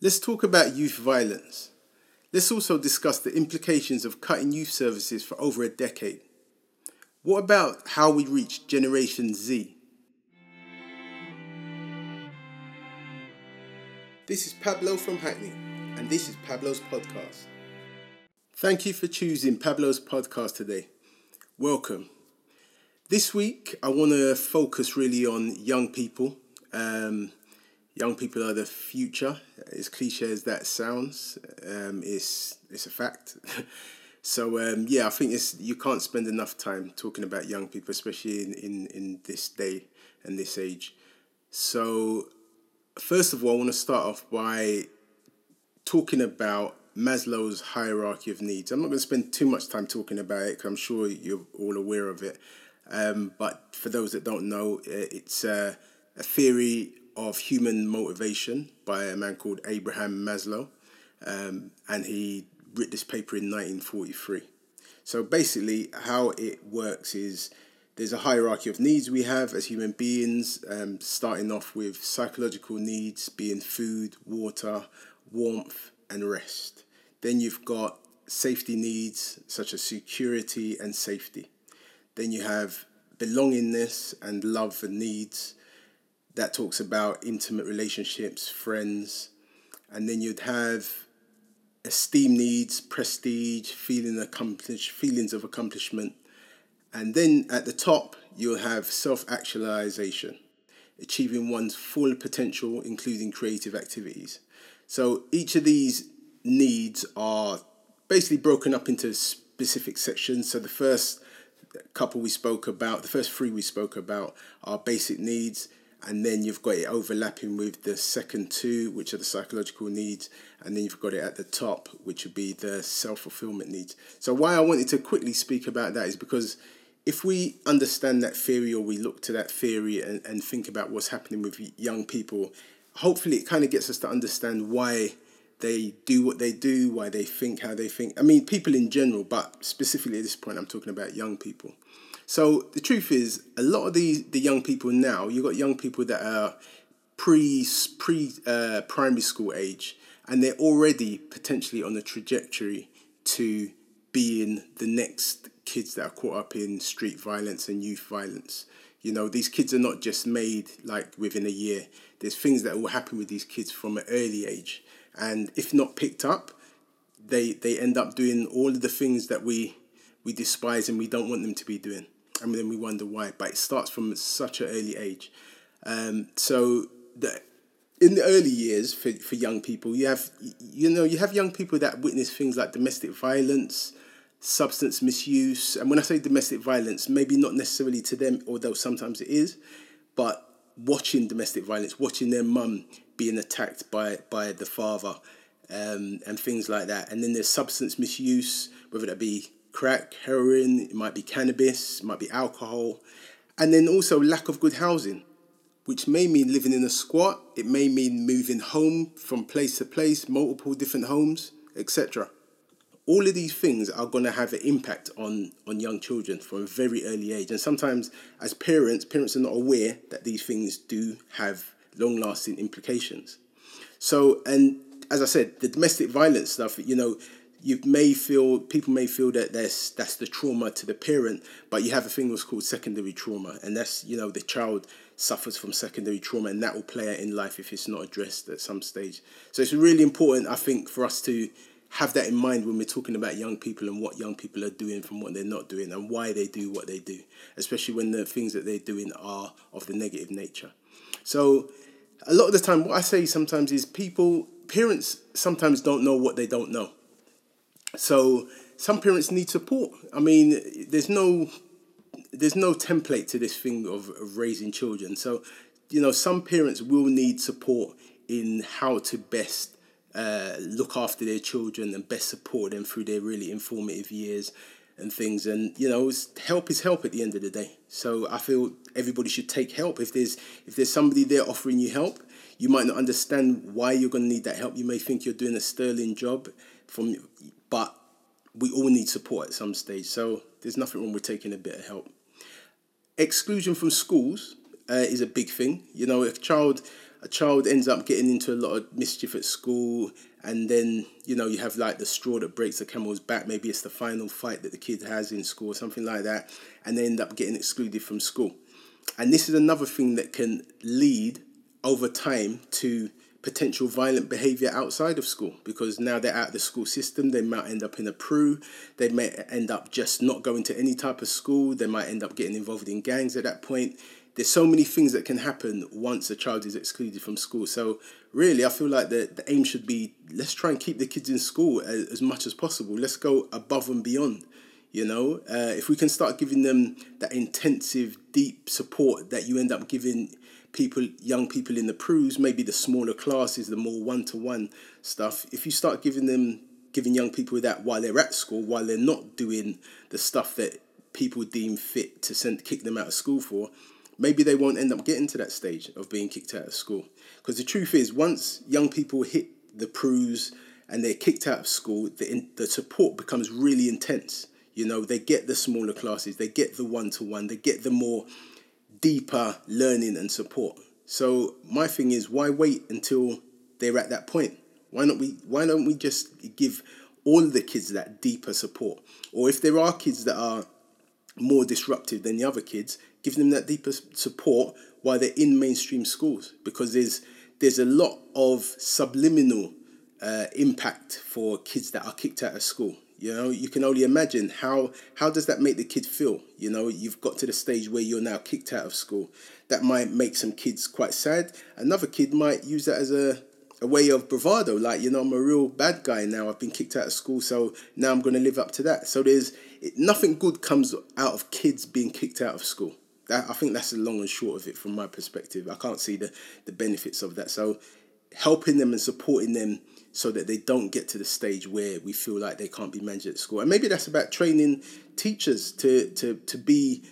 Let's talk about youth violence. Let's also discuss the implications of cutting youth services for over a decade. What about how we reach Generation Z? This is Pablo from Hackney, and this is Pablo's podcast. Thank you for choosing Pablo's podcast today. Welcome. This week, I want to focus really on young people. Um, young people are the future. As cliche as that sounds, um, it's it's a fact. so um, yeah, I think it's you can't spend enough time talking about young people, especially in, in, in this day and this age. So first of all, I want to start off by talking about Maslow's hierarchy of needs. I'm not going to spend too much time talking about it because I'm sure you're all aware of it. Um, but for those that don't know, it's uh, a theory of human motivation by a man called Abraham Maslow, um, and he wrote this paper in 1943. So basically, how it works is there's a hierarchy of needs we have as human beings, um, starting off with psychological needs being food, water, warmth, and rest. Then you've got safety needs such as security and safety. Then you have belongingness and love and needs. That talks about intimate relationships, friends. And then you'd have esteem needs, prestige, feeling accomplished, feelings of accomplishment. And then at the top, you'll have self actualization, achieving one's full potential, including creative activities. So each of these needs are basically broken up into specific sections. So the first couple we spoke about, the first three we spoke about are basic needs, and then you've got it overlapping with the second two, which are the psychological needs, and then you've got it at the top, which would be the self fulfillment needs. So, why I wanted to quickly speak about that is because if we understand that theory or we look to that theory and, and think about what's happening with young people, hopefully it kind of gets us to understand why they do what they do, why they think how they think. I mean, people in general, but specifically at this point, I'm talking about young people. So the truth is, a lot of these the young people now, you've got young people that are pre pre uh, primary school age, and they're already potentially on a trajectory to being the next kids that are caught up in street violence and youth violence. You know, these kids are not just made like within a year. There's things that will happen with these kids from an early age and if not picked up, they they end up doing all of the things that we we despise and we don't want them to be doing, and then we wonder why. But it starts from such an early age. Um, so the in the early years for, for young people, you have you know you have young people that witness things like domestic violence, substance misuse, and when I say domestic violence, maybe not necessarily to them, although sometimes it is, but watching domestic violence, watching their mum being attacked by by the father, um, and things like that. And then there's substance misuse, whether that be crack, heroin, it might be cannabis, it might be alcohol, and then also lack of good housing, which may mean living in a squat. It may mean moving home from place to place, multiple different homes, etc. All of these things are going to have an impact on, on young children from a very early age. And sometimes, as parents, parents are not aware that these things do have long lasting implications. So, and as I said, the domestic violence stuff, you know, you may feel people may feel that that's that's the trauma to the parent, but you have a thing what's called secondary trauma, and that's you know the child suffers from secondary trauma, and that will play out in life if it's not addressed at some stage. So it's really important, I think, for us to have that in mind when we're talking about young people and what young people are doing from what they're not doing and why they do what they do, especially when the things that they're doing are of the negative nature. So a lot of the time, what I say sometimes is people, parents sometimes don't know what they don't know. So some parents need support. I mean, there's no there's no template to this thing of, of raising children. So, you know, some parents will need support in how to best uh, look after their children and best support them through their really informative years and things. And you know, help is help at the end of the day. So I feel everybody should take help. If there's if there's somebody there offering you help, you might not understand why you're going to need that help. You may think you're doing a sterling job, from but we all need support at some stage. So there's nothing wrong with taking a bit of help. Exclusion from schools uh, is a big thing. You know, a child a child ends up getting into a lot of mischief at school and then you know you have like the straw that breaks the camel's back maybe it's the final fight that the kid has in school or something like that and they end up getting excluded from school and this is another thing that can lead over time to potential violent behavior outside of school because now they're out of the school system. They might end up in a PRU. They may end up just not going to any type of school. They might end up getting involved in gangs at that point. There's so many things that can happen once a child is excluded from school. So really i feel like the, the aim should be let's try and keep the kids in school as, as much as possible. Let's go above and beyond you know? Uh, if we can start giving them that intensive deep support that you end up giving people, young people in the PRUs, maybe the smaller classes, the more one to one stuff. If you start giving them, giving young people that while they're at school, while they're not doing the stuff that people deem fit to send kick them out of school for, maybe they won't end up getting to that stage of being kicked out of school. Because the truth is, once young people hit the PRUs and they're kicked out of school, the, the support becomes really intense. You know, they get the smaller classes, they get the one to one, they get the more deeper learning and support. So my thing is, why wait until they're at that point? Why not we? Why don't we just give all the kids that deeper support? Or if there are kids that are more disruptive than the other kids, give them that deeper support while they're in mainstream schools because there's there's a lot of subliminal uh, impact for kids that are kicked out of school. You know, you can only imagine how how does that make the kid feel? You know, you've got to the stage where you're now kicked out of school. That might make some kids quite sad. Another kid might use that as a a way of bravado, like you know, I'm a real bad guy now. I've been kicked out of school, so now I'm going to live up to that. So there's nothing good comes out of kids being kicked out of school. That I think that's the long and short of it from my perspective. I can't see the the benefits of that. So helping them and supporting them so that they don't get to the stage where we feel like they can't be managed at school. And maybe that's about training teachers to to to be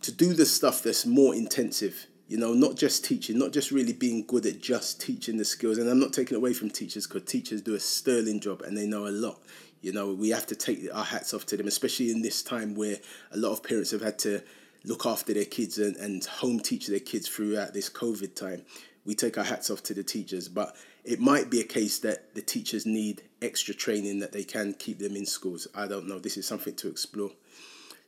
to do the stuff that's more intensive. You know, not just teaching, not just really being good at just teaching the skills. And I'm not taking away from teachers because teachers do a sterling job and they know a lot. You know, we have to take our hats off to them, especially in this time where a lot of parents have had to look after their kids and, and home teach their kids throughout this COVID time. We take our hats off to the teachers, but it might be a case that the teachers need extra training that they can keep them in schools. I don't know. This is something to explore.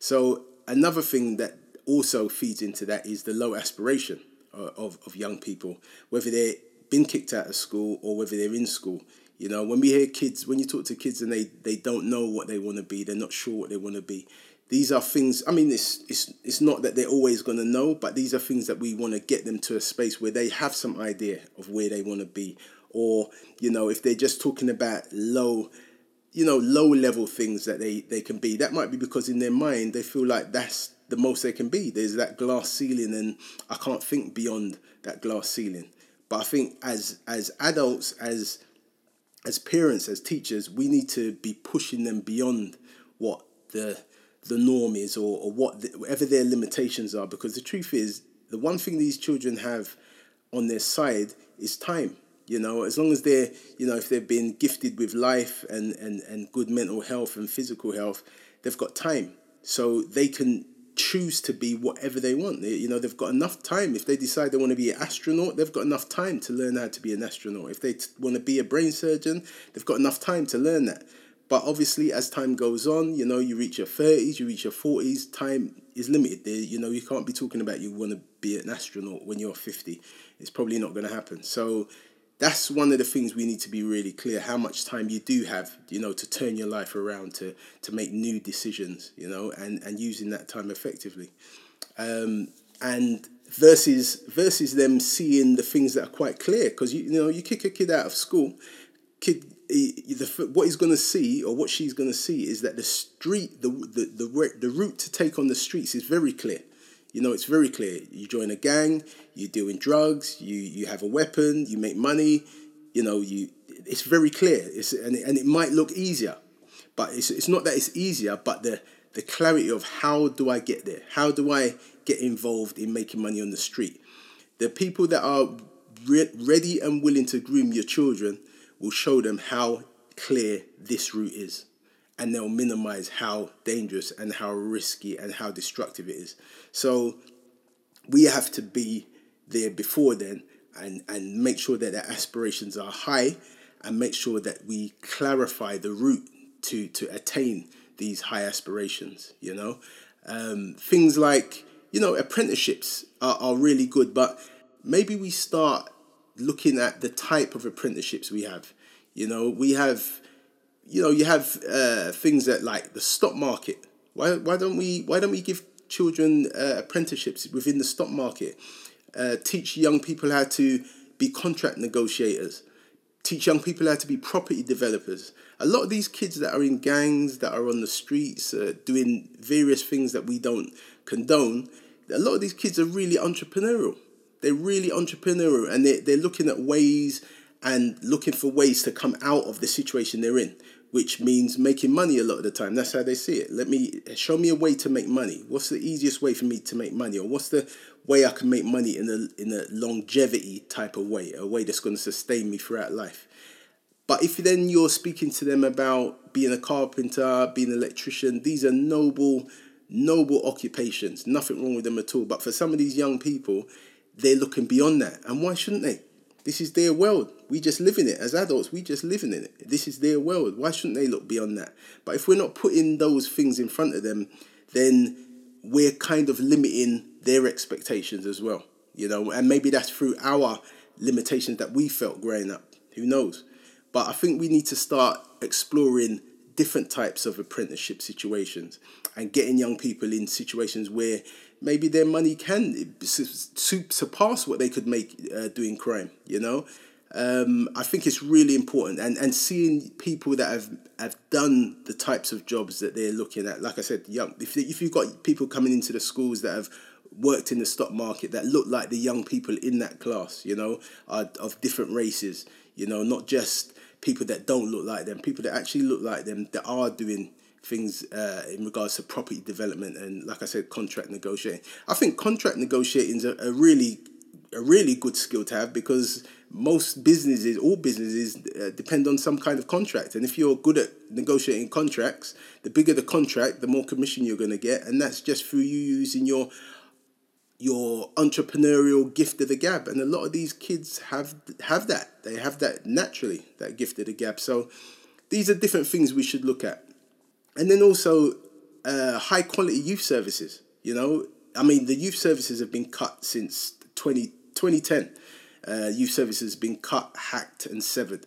So another thing that also feeds into that is the low aspiration uh, of, of young people, whether they've been kicked out of school or whether they're in school. You know, when we hear kids, when you talk to kids and they, they don't know what they want to be, they're not sure what they want to be, these are things i mean it's it's it's not that they're always going to know but these are things that we want to get them to a space where they have some idea of where they want to be or you know if they're just talking about low you know low level things that they they can be that might be because in their mind they feel like that's the most they can be. There's that glass ceiling and i can't think beyond that glass ceiling. But i think as as adults as as parents as teachers we need to be pushing them beyond what the the norm is or, or what the, whatever their limitations are. Because the truth is the one thing these children have on their side is time you know as long as they're you know if they've been gifted with life and and, and good mental health and physical health they've got time so they can choose to be whatever they want they, you know they've got enough time if they decide they want to be an astronaut they've got enough time to learn how to be an astronaut if they t- want to be a brain surgeon they've got enough time to learn that but obviously, as time goes on, you know, you reach your 30s, you reach your 40s, time is limited there. You know, you can't be talking about you want to be an astronaut when you're 50. It's probably not going to happen. So that's one of the things we need to be really clear how much time you do have, you know, to turn your life around, to, to make new decisions, you know, and, and using that time effectively. Um, and versus versus them seeing the things that are quite clear because you, you know you kick a kid out of school kid he, the, what he's going to see or what she's going to see is that the street, the, the, the, the route to take on the streets is very clear. You know, it's very clear. You join a gang, you're doing drugs, you, you have a weapon, you make money, you know, you it's very clear. It's, and, it, and it might look easier, but it's, it's not that it's easier, but the, the clarity of how do I get there? How do I get involved in making money on the street? The people that are re- ready and willing to groom your children will show them how clear this route is and they'll minimize how dangerous and how risky and how destructive it is. So we have to be there before then and, and make sure that their aspirations are high and make sure that we clarify the route to, to attain these high aspirations, you know. Um, things like, you know, apprenticeships are, are really good, but maybe we start looking at the type of apprenticeships we have. You know, we have, you know, you have uh, things that like the stock market. Why, why don't we why don't we give children uh, apprenticeships within the stock market? Uh, teach young people how to be contract negotiators. Teach young people how to be property developers. A lot of these kids that are in gangs, that are on the streets, uh, doing various things that we don't condone, a lot of these kids are really entrepreneurial they're really entrepreneurial and they're, they're looking at ways and looking for ways to come out of the situation they're in which means making money a lot of the time. That's how they see it. Let me show me a way to make money. What's the easiest way for me to make money? Or what's the way i can make money in a in a longevity type of way a way that's going to sustain me throughout life? But if then you're speaking to them about being a carpenter being an electrician these are noble noble occupations. Nothing wrong with them at all. But for some of these young people they're looking beyond that. And why shouldn't they? This is their world. We just live in it. As adults, we just live in it. This is their world. Why shouldn't they look beyond that? But if we're not putting those things in front of them, then we're kind of limiting their expectations as well. You know, and maybe that's through our limitations that we felt growing up. Who knows? But I think we need to start exploring different types of apprenticeship situations and getting young people in situations where maybe their money can surpass what they could make uh, doing crime. You know, um, I think it's really important, and and seeing people that have have done the types of jobs that they're looking at. Like I said, young. If if you've got people coming into the schools that have worked in the stock market that look like the young people in that class, you know, are of different races. You know, not just people that don't look like them, people that actually look like them that are doing things uh, in regards to property development and, like I said, contract negotiating. I think contract negotiating is a, a really a really good skill to have because most businesses, all businesses, uh, depend on some kind of contract. And if you're good at negotiating contracts, the bigger the contract, the more commission you're going to get, and that's just through you using your your entrepreneurial gift of the gab. And a lot of these kids have have that. They have that naturally, that gift of the gab. So these are different things we should look at and then also uh, high quality youth services. You know, I mean, the youth services have been cut since 20, 2010. Uh, youth services have been cut, hacked, and severed.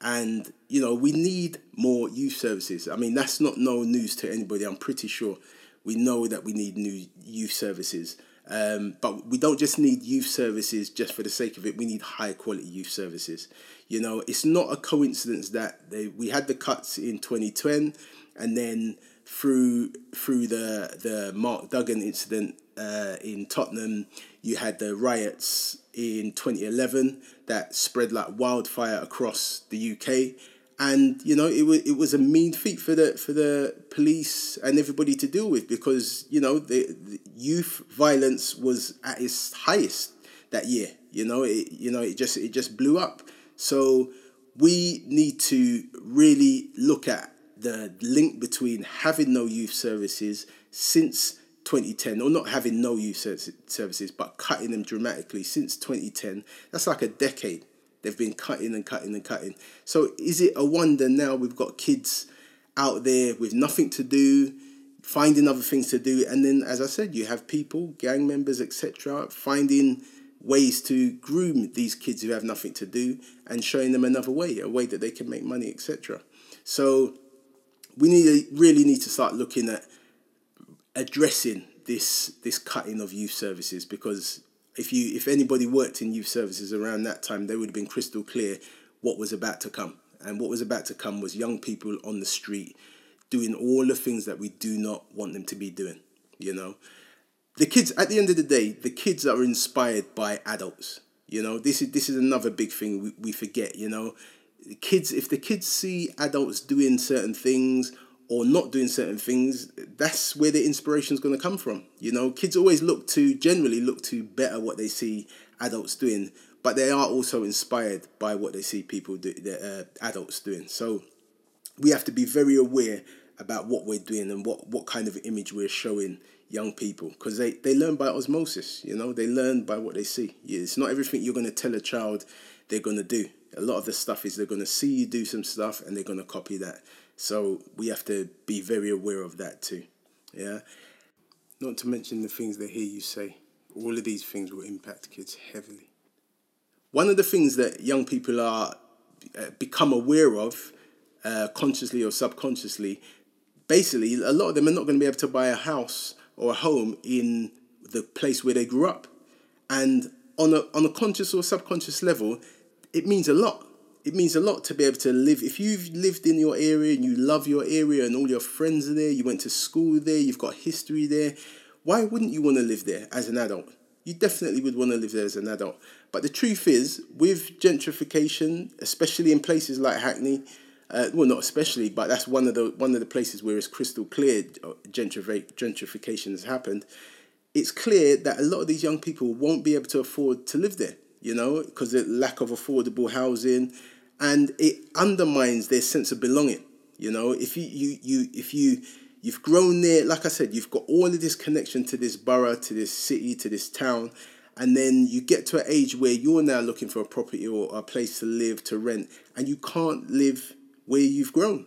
And, you know, we need more youth services. I mean, that's not no news to anybody. I'm pretty sure we know that we need new youth services. Um, but we don't just need youth services just for the sake of it. We need high quality youth services. You know, it's not a coincidence that they, we had the cuts in 2010 and then through through the the Mark Duggan incident uh, in Tottenham, you had the riots in 2011 that spread like wildfire across the UK, and you know it was it was a mean feat for the for the police and everybody to deal with because you know the, the youth violence was at its highest that year. You know it you know it just it just blew up. So we need to really look at the link between having no youth services since 2010, or not having no youth services, but cutting them dramatically since 2010. That's like a decade. They've been cutting and cutting and cutting. So is it a wonder now we've got kids out there with nothing to do, finding other things to do, and then as I said, you have people, gang members, etc., finding ways to groom these kids who have nothing to do and showing them another way, a way that they can make money, etc. So we need really need to start looking at addressing this this cutting of youth services because if you if anybody worked in youth services around that time they would have been crystal clear what was about to come and what was about to come was young people on the street doing all the things that we do not want them to be doing you know the kids at the end of the day the kids are inspired by adults you know? This is this is another big thing we, we forget you know? Kids if the kids see adults doing certain things or not doing certain things that's where the inspiration is going to come from you know? Kids always look to generally look to better what they see adults doing but they are also inspired by what they see people do the uh, adults doing. So we have to be very aware about what we're doing and what, what kind of image we're showing young people because they, they learn by osmosis you know? They learn by what they see. It's not everything you're going to tell a child they're going to do. A lot of the stuff is they're going to see you do some stuff and they're going to copy that. So we have to be very aware of that too yeah? Not to mention the things they hear you say. All of these things will impact kids heavily. One of the things that young people are uh, become aware of uh, consciously or subconsciously basically a lot of them are not going to be able to buy a house or a home in the place where they grew up. And on a, on a conscious or subconscious level, it means a lot. It means a lot to be able to live. If you've lived in your area and you love your area and all your friends are there, you went to school there, you've got history there, why wouldn't you want to live there as an adult? You definitely would want to live there as an adult. But the truth is, with gentrification, especially in places like Hackney, uh, well, not especially, but that's one of the one of the places where it's crystal clear uh, gentrification has happened. It's clear that a lot of these young people won't be able to afford to live there, you know, because the lack of affordable housing, and it undermines their sense of belonging. You know, if you you you if you you've grown there, like I said, you've got all of this connection to this borough, to this city, to this town, and then you get to an age where you're now looking for a property or a place to live to rent, and you can't live where you've grown.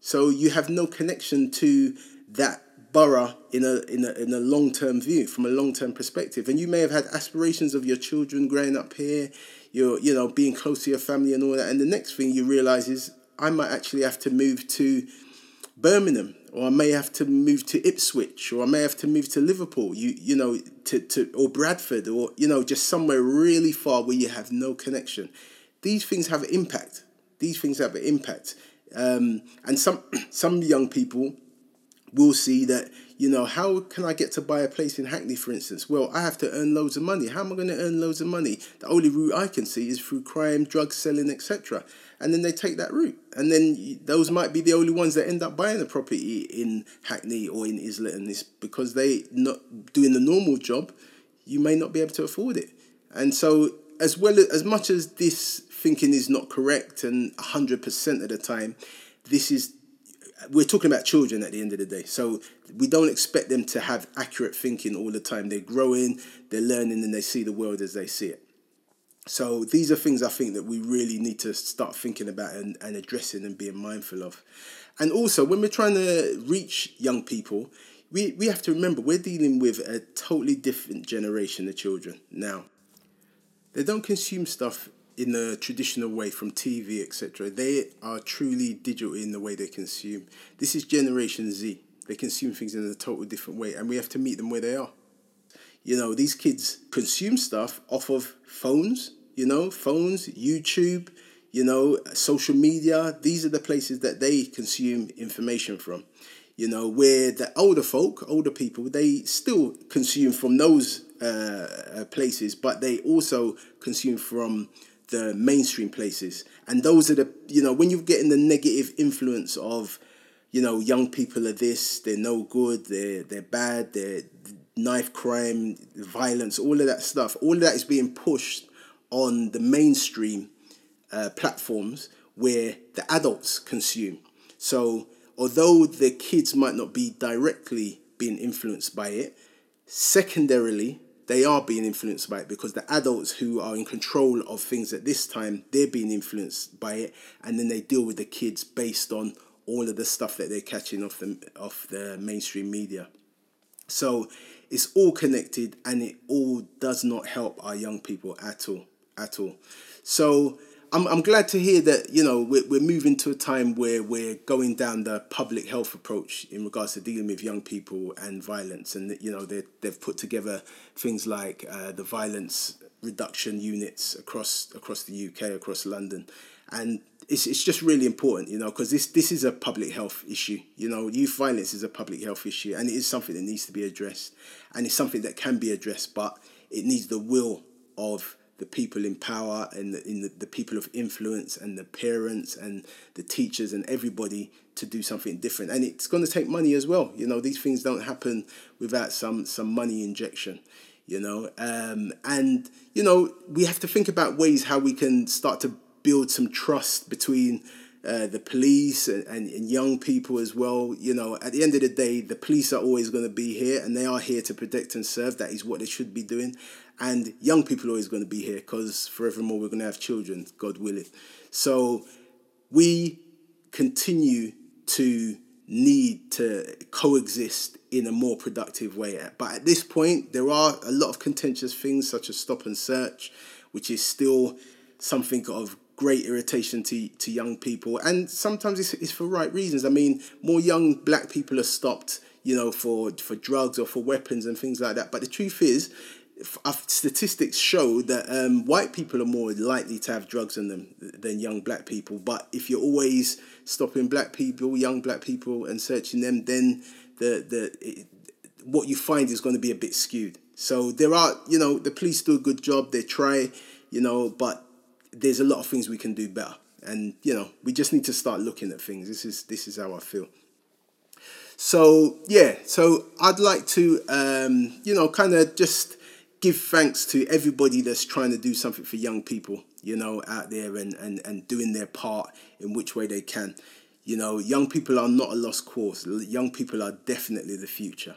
So you have no connection to that borough in a in a in a long term view, from a long term perspective. And you may have had aspirations of your children growing up here, you're you know being close to your family and all that. And the next thing you realize is I might actually have to move to Birmingham, or I may have to move to Ipswich, or I may have to move to Liverpool. You you know to to or Bradford, or you know just somewhere really far where you have no connection. These things have impact these things have an impact. Um, and some some young people will see that you know how can I get to buy a place in Hackney, for instance? Well, I have to earn loads of money. How am I going to earn loads of money? The only route I can see is through crime, drug selling, etc. And then they take that route, and then those might be the only ones that end up buying a property in Hackney or in Islington. Because they not doing the normal job, you may not be able to afford it, and so as well as much as this thinking is not correct and 100% of the time this is we're talking about children at the end of the day. So we don't expect them to have accurate thinking all the time. They're growing they're learning and they see the world as they see it. So these are things i think that we really need to start thinking about and, and addressing and being mindful of. And also when we're trying to reach young people we, we have to remember we're dealing with a totally different generation of children now they don't consume stuff in a traditional way from TV, etc. They are truly digital in the way they consume. This is Generation Z. They consume things in a totally different way, and we have to meet them where they are. You know, these kids consume stuff off of phones, you know, phones, YouTube, you know, social media. These are the places that they consume information from. You know, where the older folk, older people, they still consume from those uh places, but they also consume from the mainstream places. And those are the, you know, when you're getting the negative influence of, you know, young people are this, they're no good, they're, they're bad, they're knife crime, violence, all of that stuff, all of that is being pushed on the mainstream uh, platforms where the adults consume. So, although the kids might not be directly being influenced by it, secondarily, they are being influenced by it because the adults who are in control of things at this time they're being influenced by it and then they deal with the kids based on all of the stuff that they're catching off the off the mainstream media. So it's all connected and it all does not help our young people at all at all. So I'm, I'm glad to hear that you know we're, we're moving to a time where we're going down the public health approach in regards to dealing with young people and violence. And you know they they've put together things like uh, the violence reduction units across across the UK across London. And it's, it's just really important you know because this this is a public health issue. You know youth violence is a public health issue and it is something that needs to be addressed. And it's something that can be addressed but it needs the will of the people in power and the, in the, the people of influence and the parents and the teachers and everybody to do something different and it's going to take money as well you know these things don't happen without some some money injection you know um, and you know we have to think about ways how we can start to build some trust between uh, the police and, and, and, young people as well. You know, at the end of the day, the police are always going to be here and they are here to protect and serve. That is what they should be doing. And young people are always going to be here because forevermore we're going to have children, God willing. So we continue to need to coexist in a more productive way. But at this point, there are a lot of contentious things such as stop and search, which is still something of great irritation to, to young people. And sometimes it's, it's for right reasons. I mean, more young black people are stopped, you know, for, for drugs or for weapons and things like that. But the truth is, statistics show that um, white people are more likely to have drugs in them than young black people. But if you're always stopping black people, young black people, and searching them, then the the it, what you find is going to be a bit skewed. So there are, you know, the police do a good job. They try, you know, but there's a lot of things we can do better, and you know, we just need to start looking at things. This is this is how I feel. So yeah, so I'd like to, um, you know, kind of just give thanks to everybody that's trying to do something for young people, you know, out there and, and, and doing their part in which way they can. You know, young people are not a lost cause. Young people are definitely the future.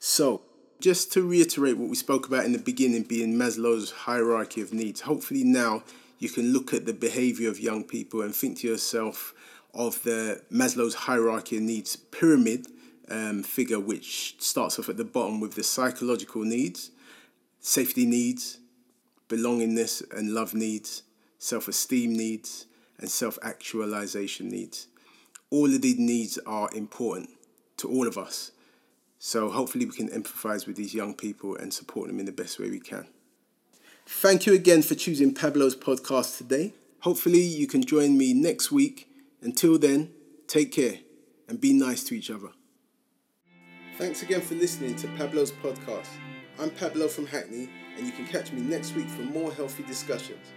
So, just to reiterate what we spoke about in the beginning, being Maslow's hierarchy of needs, hopefully now you can look at the behavior of young people and think to yourself of the Maslow's hierarchy of needs pyramid um, figure, which starts off at the bottom with the psychological needs safety needs, belongingness and love needs, self esteem needs, and self actualization needs. All of these needs are important to all of us. So hopefully we can empathize with these young people and support them in the best way we can. Thank you again for choosing Pablo's podcast today. Hopefully you can join me next week. Until then, take care and be nice to each other. Thanks again for listening to Pablo's podcast. I'm Pablo from Hackney, and you can catch me next week for more healthy discussions.